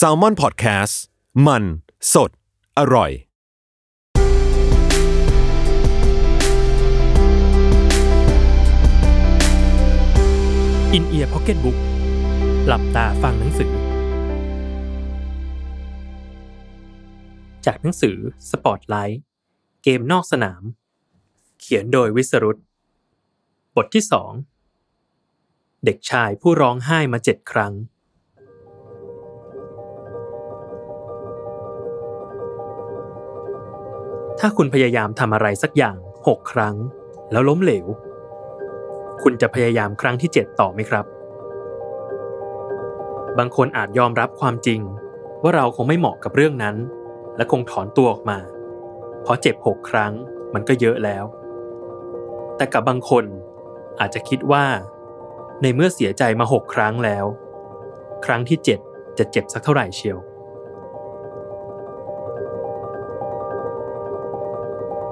S a l ม o n PODCAST มัน สด อร่อย อินเอียร์พ็อกเก็ตบุ๊กหลับตาฟังหนังสือ จากหนังสือสปอตไลท์เกมนอกสนาม เขียนโดยวิสรุตบทที่สองเด็กชายผู้ร้องไห้มาเจ็ดครั้ง ถ้าคุณพยายามทำอะไรสักอย่างหกครั้ง แล้วล้มเหลว คุณจะพยายามครั้งที่เจ็ดต่อไหมครับ บางคนอาจยอมรับความจริง ว่าเราคงไม่เหมาะกับเรื่องนั้น และคงถอนตัวออกมาเพราะเจ็บหกครั้งมันก็เยอะแล้ว แต่กับบางคนอาจจะคิดว่า ในเมื่อเสียใจมาหกครั้งแล้ว ครั้งที่เจ็ดจะเจ็บสักเท่าไหร่เชียว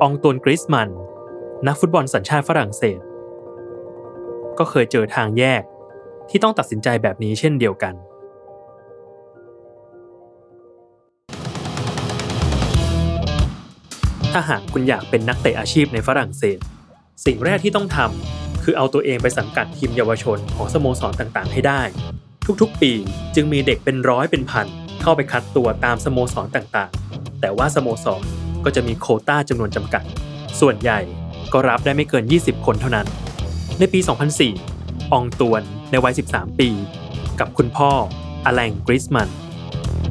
องตวนกริสมัน นักฟุตบอลสัญชาติฝรั่งเศส ก็เคยเจอทางแยกที่ต้องตัดสินใจแบบนี้เช่นเดียวกัน ถ้าหากคุณอยากเป็นนักเตะอาชีพในฝรั่งเศส สิ่งแรกที่ต้องทำคือเอาตัวเองไปสังกัดทีมเยาวชนของสโมสรต่างๆ ให้ได้ ทุกๆ ปีจึงมีเด็กเป็นร้อยเป็นพันเข้าไปคัดตัวตามสโมสรต่างๆ แต่ว่าสโมสร ก็จะมีโคต้าจำนวนจำกัด ส่วนใหญ่ก็รับได้ไม่เกิน 20 คนเท่านั้น ในปี 2004 องตวนในวัย 13 ปี กับคุณพ่ออแลงกริสมัน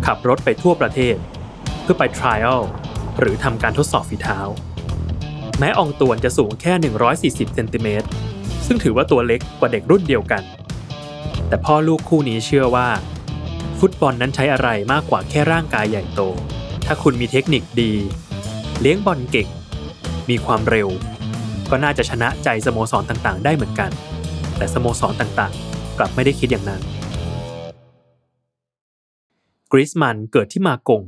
ขับรถไปทั่วประเทศ เพื่อไปทริอัลหรือทำการทดสอบฝีเท้า แม้องตวนจะสูงแค่ 140 เซนติเมตร ซึ่งถือว่าตัวเล็กกว่าเด็กรุ่นเดียวกัน แต่พ่อลูกคู่นี้เชื่อว่า ฟุตบอลนั้นใช้อะไรมากกว่าแค่ร่างกายใหญ่โต ถ้าคุณมีเทคนิคดี เลี้ยงบอลเก่ง มีความเร็ว ก็น่าจะชนะใจสโมสรต่างๆ ได้เหมือนกัน แต่สโมสรต่างๆ กลับไม่ได้คิดอย่างนั้น กริสมันเกิดที่มากง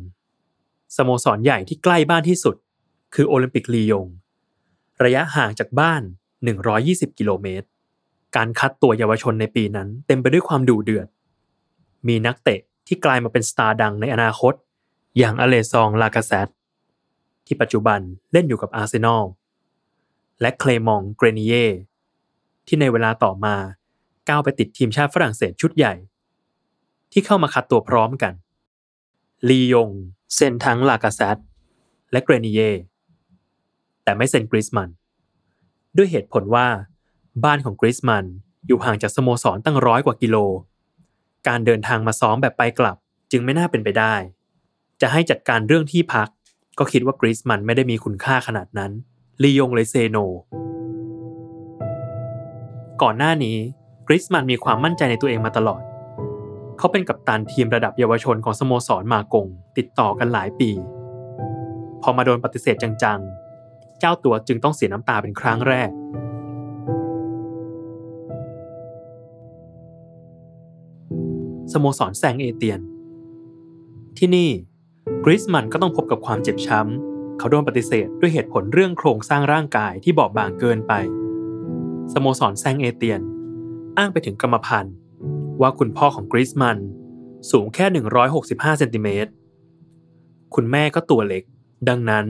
สโมสรใหญ่ที่ใกล้บ้านที่สุด คือโอลิมปิกลียง ระยะห่างจากบ้าน 120 กิโลเมตร การคัดตัวเยาวชนในปีนั้นเต็มไปด้วยความดุเดือด มีนักเตะที่กลายมาเป็นสตาร์ดังในอนาคต อย่างอเลซองลากาเซต ที่ปัจจุบันเล่นอยู่กับอาร์เซนอล และเคลมองเกรเนียที่ในเวลาต่อมาก้าวไปติดทีมชาติฝรั่งเศสชุดใหญ่ ที่เข้ามาคัดตัวพร้อมกัน ลียงเซ็นทั้งลากาเซตและเกรเนียแต่ไม่เซ็นกริสมัน ด้วยเหตุผลว่า บ้านของกริสมันอยู่ห่างจากสโมสรตั้งร้อยกว่ากิโล การเดินทางมาซ้อมแบบไปกลับจึงไม่น่าเป็นไปได้ จะให้จัดการเรื่องที่พัก ก็คิดว่ากริสมันไม่ได้มีคุณค่าขนาดนั้นลียงเลยเซโน ก่อนหน้านี้กริสมันมีความมั่นใจในตัวเองมาตลอด เขาเป็นกัปตันทีมระดับเยาวชนของสโมสรมากง ติดต่อกันหลายปี พอมาโดนปฏิเสธจังๆ เจ้าตัวจึงต้องเสียน้ำตาเป็นครั้งแรก สโมสรแซงเอเตียน ที่นี่ กริสมันก็ต้องพบกับความเจ็บช้ำ เขาโดนปฏิเสธด้วยเหตุผลเรื่องโครงสร้างร่างกายที่บอบบางเกินไป สโมสรแซงเอเตียน อ้างไปถึงกรรมพันธุ์ว่าคุณพ่อของกริสมันสูงแค่ 165 เซนติเมตร คุณแม่ก็ตัวเล็ก ดังนั้น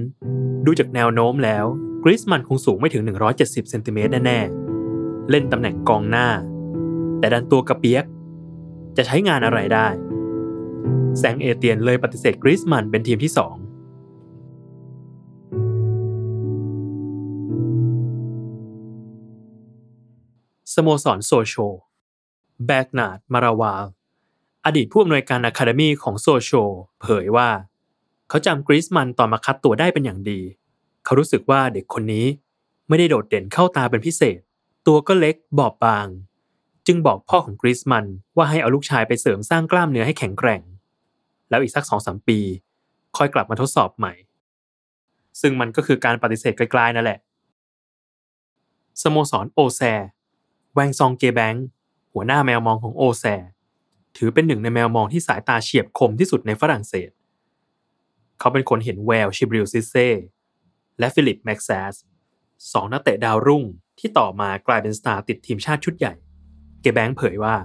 ดูจากแนวโน้มแล้วกริสมันคงสูงไม่ถึง 170 เซนติเมตรแน่ๆ เล่นตำแหน่งกองหน้า แต่ดันตัวกระเปียก จะใช้งานอะไรได้ แซงเอเตียนเลยปฏิเสธกริสมันเป็นทีมที่สองสโมสรโซโช แบกนาดมาราวาล อดีตผู้อำนวยการอะคาเดมีของโซโช เผยว่า เขาจำกริสมันตอนมาคัดตัวได้เป็นอย่างดี เขารู้สึกว่าเด็กคนนี้ไม่ได้โดดเด่นเข้าตาเป็นพิเศษ ตัวก็เล็กบอบบาง จึงบอกพ่อของกริสมันว่าให้เอาลูกชายไปเสริมสร้างกล้ามเนื้อให้แข็งแกร่ง แล้วอีกสักสองสามปี ค่อยกลับมาทดสอบใหม่ ซึ่งมันก็คือการปฏิเสธไกลๆนั่นแหละ สโมสรโอแซแวงซองเกแบงหัวหน้าแมวมองของโอแซถือเป็นหนึ่งในแมวมองที่สายตาเฉียบคมที่สุดในฝรั่งเศส เขาเป็นคนเห็นแววจิบริลซิสเซและฟิลิปแม็กซัสสองนักเตะดาวรุ่งที่ต่อมากลายเป็นสตาร์ติดทีมชาติชุดใหญ่ เกแบงเผยว่า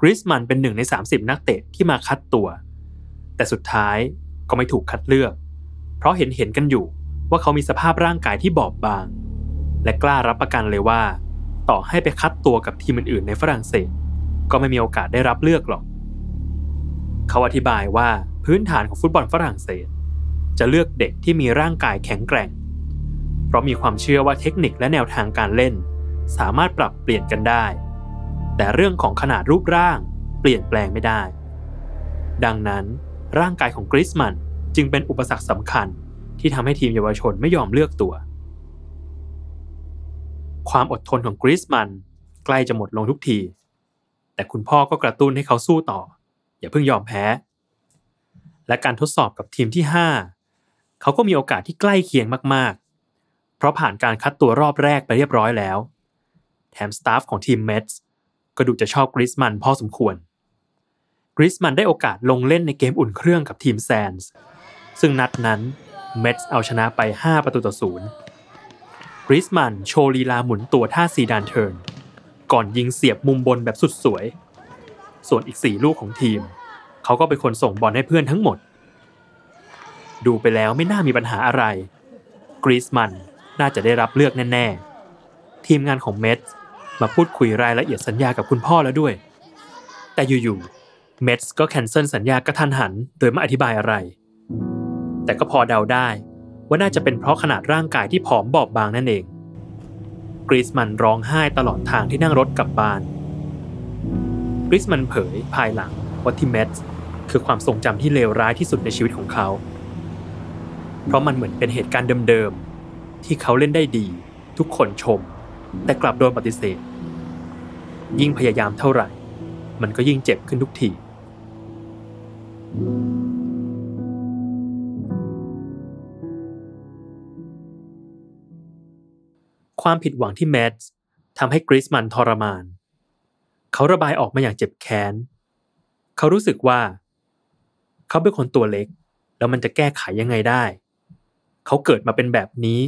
กริสมันเป็นหนึ่งใน 30 นักเตะที่มาคัดตัว แต่สุดท้ายก็ไม่ถูกคัดเลือก เพราะเห็นเห็นกันอยู่ว่าเขามีสภาพร่างกายที่บอบบาง และกล้ารับประกันเลยว่า ต่อให้ไปคัดตัวกับทีมอื่นๆ ในฝรั่งเศส ก็ไม่มีโอกาสได้รับเลือกหรอก เขาอธิบายว่าพื้นฐานของฟุตบอลฝรั่งเศส จะเลือกเด็กที่มีร่างกายแข็งแกร่ง เพราะมีความเชื่อว่าเทคนิคและแนวทางการเล่น สามารถปรับเปลี่ยนกันได้ แต่เรื่องของขนาดรูปร่างเปลี่ยนแปลงไม่ได้ ดังนั้น ร่างกายของกริสมันจึงเป็นอุปสรรคสำคัญที่ทำให้ทีมเยาวชนไม่ยอมเลือกตัว ความอดทนของกริสมันใกล้จะหมดลงทุกที แต่คุณพ่อก็กระตุ้นให้เขาสู้ต่อ อย่าเพิ่งยอมแพ้ และการทดสอบกับทีมที่ 5 เขาก็มีโอกาสที่ใกล้เคียงมากๆ เพราะผ่านการคัดตัวรอบแรกไปเรียบร้อยแล้ว แถมสตาฟของทีมเมทส์ก็ดูจะชอบกริสมันพอสมควร กริสมันได้โอกาสลงเล่นในเกมอุ่นเครื่องกับทีมแซนส์ซึ่งนัดนั้นเมทส์เอาชนะไป 5 ประตูต่อศูนย์กริสมันโชว์ลีลาหมุนตัวท่าซีดานเทิร์นก่อนยิงเสียบมุมบนแบบสุดสวย ส่วนอีก 4 ลูกของทีม เขาก็เป็นคนส่งบอลให้เพื่อนทั้งหมด ดูไปแล้วไม่น่ามีปัญหาอะไรกรีซมันน่าจะได้รับเลือกแน่ ๆ ทีมงานของเมทส์มาพูดคุยรายละเอียดสัญญากับคุณพ่อแล้วด้วย แต่อยู่ ๆ เมทส์ก็ cancel สัญญากระทันหัน โดยไม่อธิบายอะไร แต่ก็พอเดาได้ว่าน่าจะเป็นเพราะขนาดร่างกายที่ผอมบอบบางนั่นเอง กรีซมันร้องไห้ตลอดทางที่นั่งรถกลับบ้าน กริสมันเผยภายหลังว่าที่เมทส์คือความทรงจำที่เลวร้ายที่สุดในชีวิตของเขา เพราะมันเหมือนเป็นเหตุการณ์เดิมๆ ที่เขาเล่นได้ดี ทุกคนชม แต่กลับโดนปฏิเสธ ยิ่งพยายามเท่าไหร่ มันก็ยิ่งเจ็บขึ้นทุกที ความผิดหวังที่แมทส์ทำให้กริสมันทรมาน เขาระบายออกมาอย่างเจ็บแค้น เขารู้สึกว่า เขาเป็นคนตัวเล็ก แล้วมันจะแก้ไขยังไงได้ เขาเกิดมาเป็นแบบนี้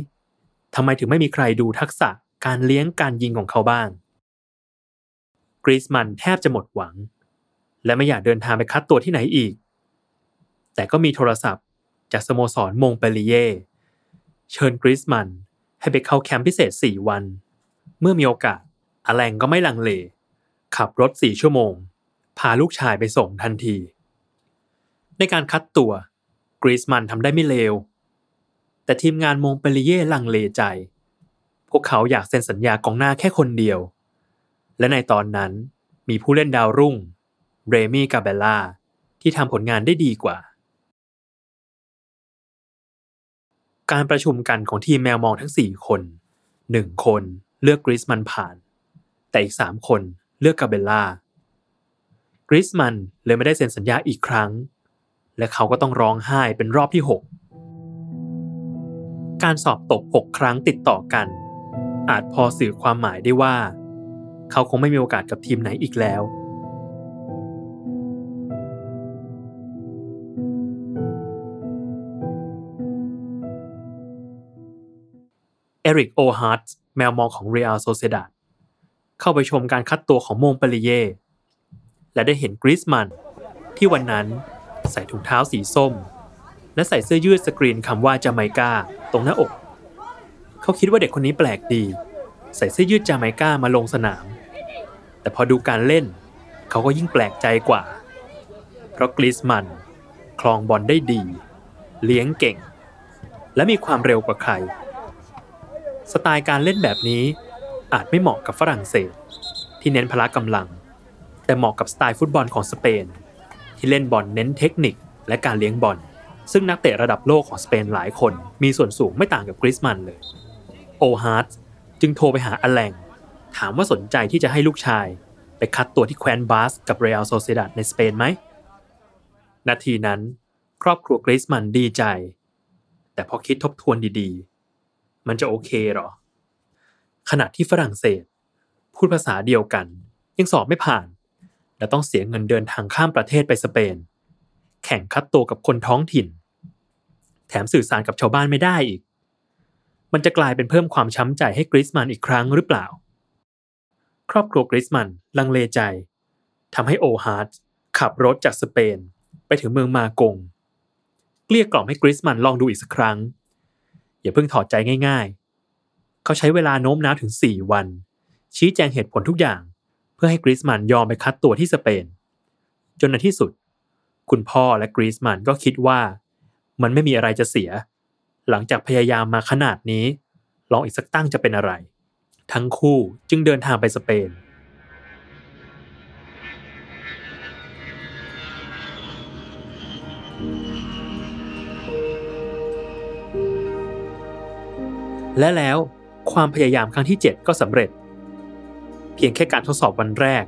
ทำไมถึงไม่มีใครดูทักษะการเลี้ยงการยิงของเขาบ้าง กรีซมันแทบจะหมดหวัง และไม่อยากเดินทางไปคัดตัวที่ไหนอีก แต่ก็มีโทรศัพท์ จากสโมสรมงเปลีเย่เชิญกรีซมันให้ไปเข้าแคมป์พิเศษ 4 วัน เมื่อมีโอกาสอแลงก็ไม่ลังเล ขับรถ 4 ชั่วโมง พาลูกชายไปส่งทันที ในการคัดตัวกรีซมันทำได้ไม่เลว แต่ทีมงานมงเปลีเย่ลังเลใจ พวกเขาอยากเซ็นสัญญากองหน้าแค่คนเดียว และในตอนนั้นมีผู้เล่นดาวรุ่ง เรมี่กาเบล่าที่ทำผลงานได้ดีกว่า การประชุมกันของทีมแมวมองทั้ง 4 คน 1 คนเลือกกริสมันผ่าน แต่อีก 3 คนเลือกกาเบลล่ากริสมันเลยไม่ได้เซ็นสัญญาอีกครั้ง และเขาก็ต้องร้องไห้เป็นรอบที่ 6 การสอบตก 6 ครั้งติดต่อกัน อาจพอสื่อความหมายได้ว่า เขาคงไม่มีโอกาสกับทีมไหนอีกแล้ว ริกโอฮาร์ตแมวมองของเรอัลโซเซดาเข้าไปชมการคัดตัวของโมงเปริเย่และได้เห็นกริสมันที่วันนั้นใส่ถุงเท้าสีส้ม และใส่เสื้อยืดสกรีนคำว่าจาไมกาตรงหน้าอก เขาคิดว่าเด็กคนนี้แปลกดี ใส่เสื้อยืดจาไมกามาลงสนาม แต่พอดูการเล่น เขาก็ยิ่งแปลกใจกว่า เพราะกริสมันครองบอลได้ดี เลี้ยงเก่ง และมีความเร็วกว่าใคร สไตล์การเล่นแบบนี้อาจไม่เหมาะกับฝรั่งเศส ที่เน้นพละกำลัง แต่เหมาะกับสไตล์ฟุตบอลของสเปน ที่เล่นบอลเน้นเทคนิคและการเลี้ยงบอลซึ่งนักเตะระดับโลกของสเปนหลายคนมีส่วนสูงไม่ต่างกับกริสมันเลย โอฮาร์ตจึงโทรไปหาอแลง ถามว่าสนใจที่จะให้ลูกชาย ไปคัดตัวที่แคว้นบาสก์กับเรอัลโซเซดาดในสเปนไหม นาทีนั้น ครอบครัวกริสมันดีใจ แต่พอคิดทบทวนดีๆ มันจะโอเคหรอ ขณะที่ฝรั่งเศส พูดภาษาเดียวกัน ยังสอบไม่ผ่าน และต้องเสียเงินเดินทางข้ามประเทศไปสเปน แข่งคัดตัวกับคนท้องถิ่น แถมสื่อสารกับชาวบ้านไม่ได้อีก มันจะกลายเป็นเพิ่มความช้ำใจให้กริสมันอีกครั้งหรือเปล่า ครอบครัวกริสมันลังเลใจทำให้โอฮาร์ดขับรถจากสเปน ไปถึงเมืองมากง เกลี้ยกล่อมให้กริสมันลองดูอีกสักครั้ง อย่าเพิ่งถอดใจง่ายๆ เขาใช้เวลาโน้มน้าวถึง 4 วัน ชี้แจงเหตุผลทุกอย่าง เพื่อให้กริสมันยอมไปคัดตัวที่สเปน จนในที่สุด คุณพ่อและกริสมันก็คิดว่า มันไม่มีอะไรจะเสีย หลังจากพยายามมาขนาดนี้ ลองอีกสักตั้งจะเป็นอะไร ทั้งคู่จึงเดินทางไปสเปน และแล้วความพยายามครั้งที่ 7 ก็สำเร็จ เพียงแค่การทดสอบวันแรก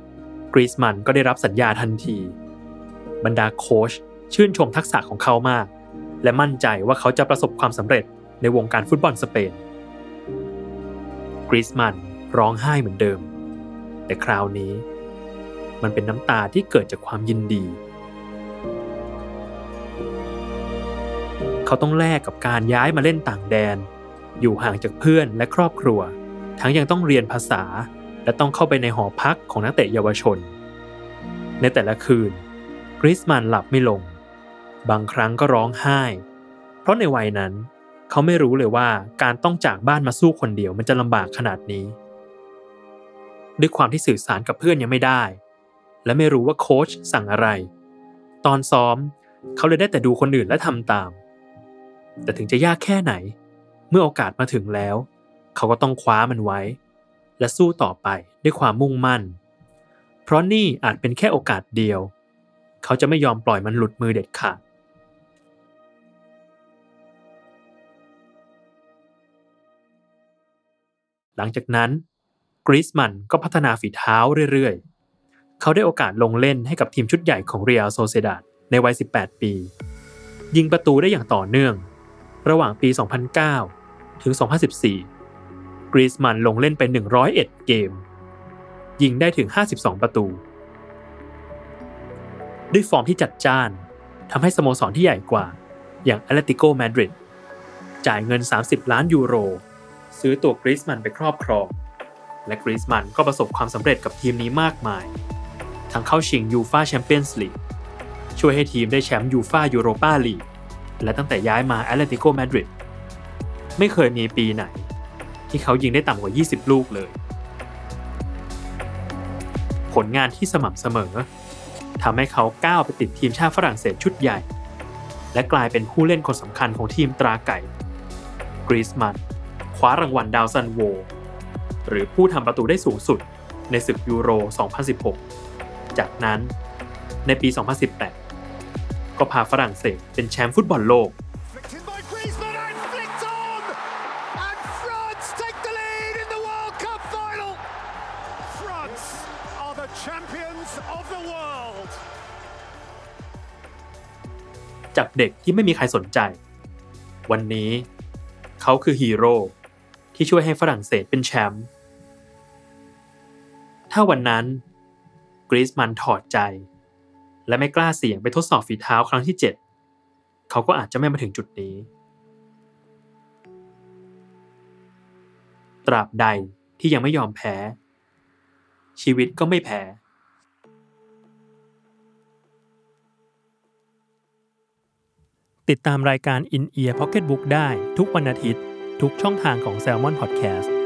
กรีซมันก็ได้รับสัญญาทันที บรรดาโค้ชชื่นชมทักษะของเขามาก และมั่นใจว่าเขาจะประสบความสำเร็จในวงการฟุตบอลสเปนกรีซมันร้องไห้เหมือนเดิม แต่คราวนี้ มันเป็นน้ำตาที่เกิดจากความยินดี เขาต้องแลกกับการย้ายมาเล่นต่างแดน อยู่ห่างจากเพื่อนและครอบครัว ทั้งยังต้องเรียนภาษา และต้องเข้าไปในหอพักของนักเตะเยาวชน ในแต่ละคืนกริสมันหลับไม่ลง บางครั้งก็ร้องไห้ เพราะในวัยนั้น เขาไม่รู้เลยว่าการต้องจากบ้านมาสู้คนเดียวมันจะลำบากขนาดนี้ ด้วยความที่สื่อสารกับเพื่อนยังไม่ได้ และไม่รู้ว่าโค้ชสั่งอะไร ตอนซ้อมเขาเลยได้แต่ดูคนอื่นและทำตาม แต่ถึงจะยากแค่ไหน เมื่อโอกาสมาถึงแล้ว เขาก็ต้องคว้ามันไว้ และสู้ต่อไปด้วยความมุ่งมั่น เพราะนี่อาจเป็นแค่โอกาสเดียว เขาจะไม่ยอมปล่อยมันหลุดมือเด็ดขาดหลังจากนั้นกริสมันก็พัฒนาฝีเท้าเรื่อยๆ เขาได้โอกาสลงเล่นให้กับทีมชุดใหญ่ของเรียลโซเซดาดในวัย 18 ปี ยิงประตูได้อย่างต่อเนื่อง ระหว่างปี 2009 ถึง 2014 กรีซมันลงเล่นไป 101 เกม ยิงได้ถึง 52 ประตู ด้วยฟอร์มที่จัดจ้านทำให้สโมสรที่ใหญ่กว่า อย่างแอตเลติโกมาดริดจ่ายเงิน 30 ล้านยูโร ซื้อตัวกรีซมันไปครอบครอง และกรีซมันก็ประสบความสำเร็จกับทีมนี้มากมาย ทั้งเข้าชิงยูฟาแชมเปี้ยนส์ลีกช่วยให้ทีมได้แชมป์ยูฟายูโรปาลีก และตั้งแต่ย้ายมาแอตเลติโกมาดริดไม่เคยมีปีไหน ที่เขายิงได้ต่ำกว่า 20 ลูกเลย ผลงานที่สม่ำเสมอทำให้เขาก้าวไปติดทีมชาติฝรั่งเศสชุดใหญ่ และกลายเป็นผู้เล่นคนสำคัญของทีมตราไก่กรีซมันคว้ารางวัลดาวซันโว หรือผู้ทำประตูได้สูงสุดในศึกยูโร 2016 จากนั้นในปี 2018 ก็พาฝรั่งเศสเป็นแชมป์ฟุตบอลโลก Flicked in by Griezmann and flicked on! And France take the lead in the World Cup final! France are the champions of the world! จากเด็กที่ไม่มีใครสนใจ วันนี้เขาคือฮีโร่ที่ช่วยให้ฝรั่งเศสเป็นแชมป์ ถ้าวันนั้นกรีซมันถอดใจ และไม่กล้าเสี่ยงไปทดสอบฝีเท้าครั้งที่ 7 เขาก็อาจจะไม่มาถึงจุดนี้ ตราบใดที่ยังไม่ยอมแพ้ ชีวิตก็ไม่แพ้ติดตามรายการ In Ear Pocket Book ได้ทุกวันอาทิตย์ ทุกช่องทางของ Salmon Podcast